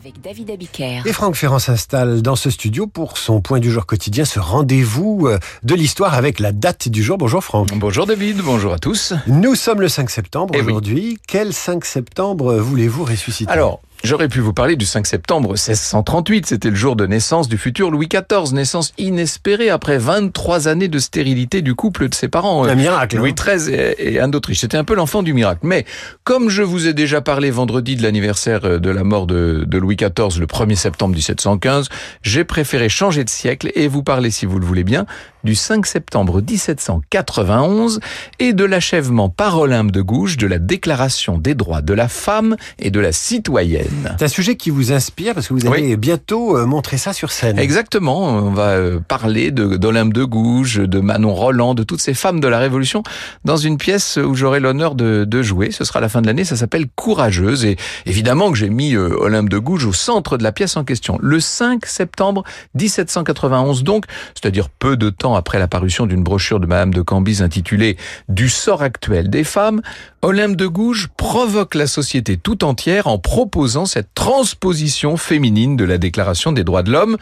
avec David Abiker. Et Franck Ferrand s'installe dans ce studio pour son point du jour quotidien, ce rendez-vous euh, de l'histoire avec la date du jour. Bonjour Franck. Bonjour David, bonjour à tous. Nous sommes le 5 septembre Eh oui. aujourd'hui. Quel 5 septembre voulez-vous ressusciter? Alors, j'aurais pu vous parler du 5 septembre 1638, c'était le jour de naissance du futur Louis XIV, naissance inespérée après 23 années de stérilité du couple de ses parents. un miracle. hein Louis XIII et, et Anne d'Autriche. C'était un peu l'enfant du miracle. Mais comme je vous ai déjà parlé vendredi de l'anniversaire euh, de la mort de, de Louis XIV le 1er septembre 1715, j'ai préféré changer de siècle et vous parler, si vous le voulez bien, du 5 septembre 1791 et de l'achèvement par Olympe de Gouges de la Déclaration des droits de la femme et de la citoyenne. C'est un sujet qui vous inspire parce que vous allez bientôt euh, montrer ça sur scène. Exactement, on va euh, parler d'Olympe de Gouges, de Manon Roland, de toutes ces femmes de la Révolution dans une pièce où j'aurai l'honneur de, de jouer. Ce sera à la fin de l'année, ça s'appelle Courageuse et évidemment que j'ai mis euh, Olympe de Gouges au centre de la pièce en question. Le 5 septembre 1791 donc, c'est-à-dire peu de temps après la parution d'une brochure de Madame de Cambise intitulée Du sort actuel des femmes, Olympe de Gouges provoque la société tout entière en proposant cette transposition féminine de la Déclaration des droits de l'homme.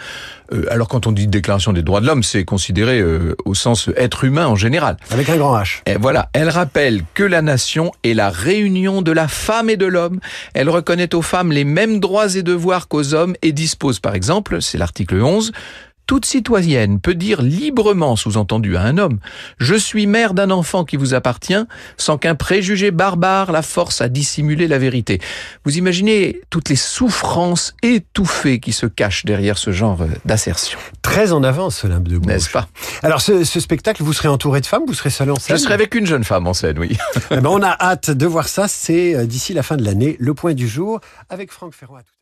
Euh, alors quand on dit Déclaration des droits de l'homme, c'est considéré euh, au sens être humain en général. Avec un grand H. Et voilà, elle rappelle que la nation est la réunion de la femme et de l'homme. Elle reconnaît aux femmes les mêmes droits et devoirs qu'aux hommes et dispose par exemple, c'est l'article 11, toute citoyenne peut dire librement, sous-entendu à un homme, je suis mère d'un enfant qui vous appartient, sans qu'un préjugé barbare la force à dissimuler la vérité. Vous imaginez toutes les souffrances étouffées qui se cachent derrière ce genre d'assertion, Très en avance, Olympe de n'est-ce pas? Alors, ce, ce spectacle, vous serez entouré de femmes, vous serez seul en Je scène serai avec une jeune femme en scène, oui. Eh ben, on a hâte de voir ça. C'est euh, d'ici la fin de l'année, le point du jour avec Franck tout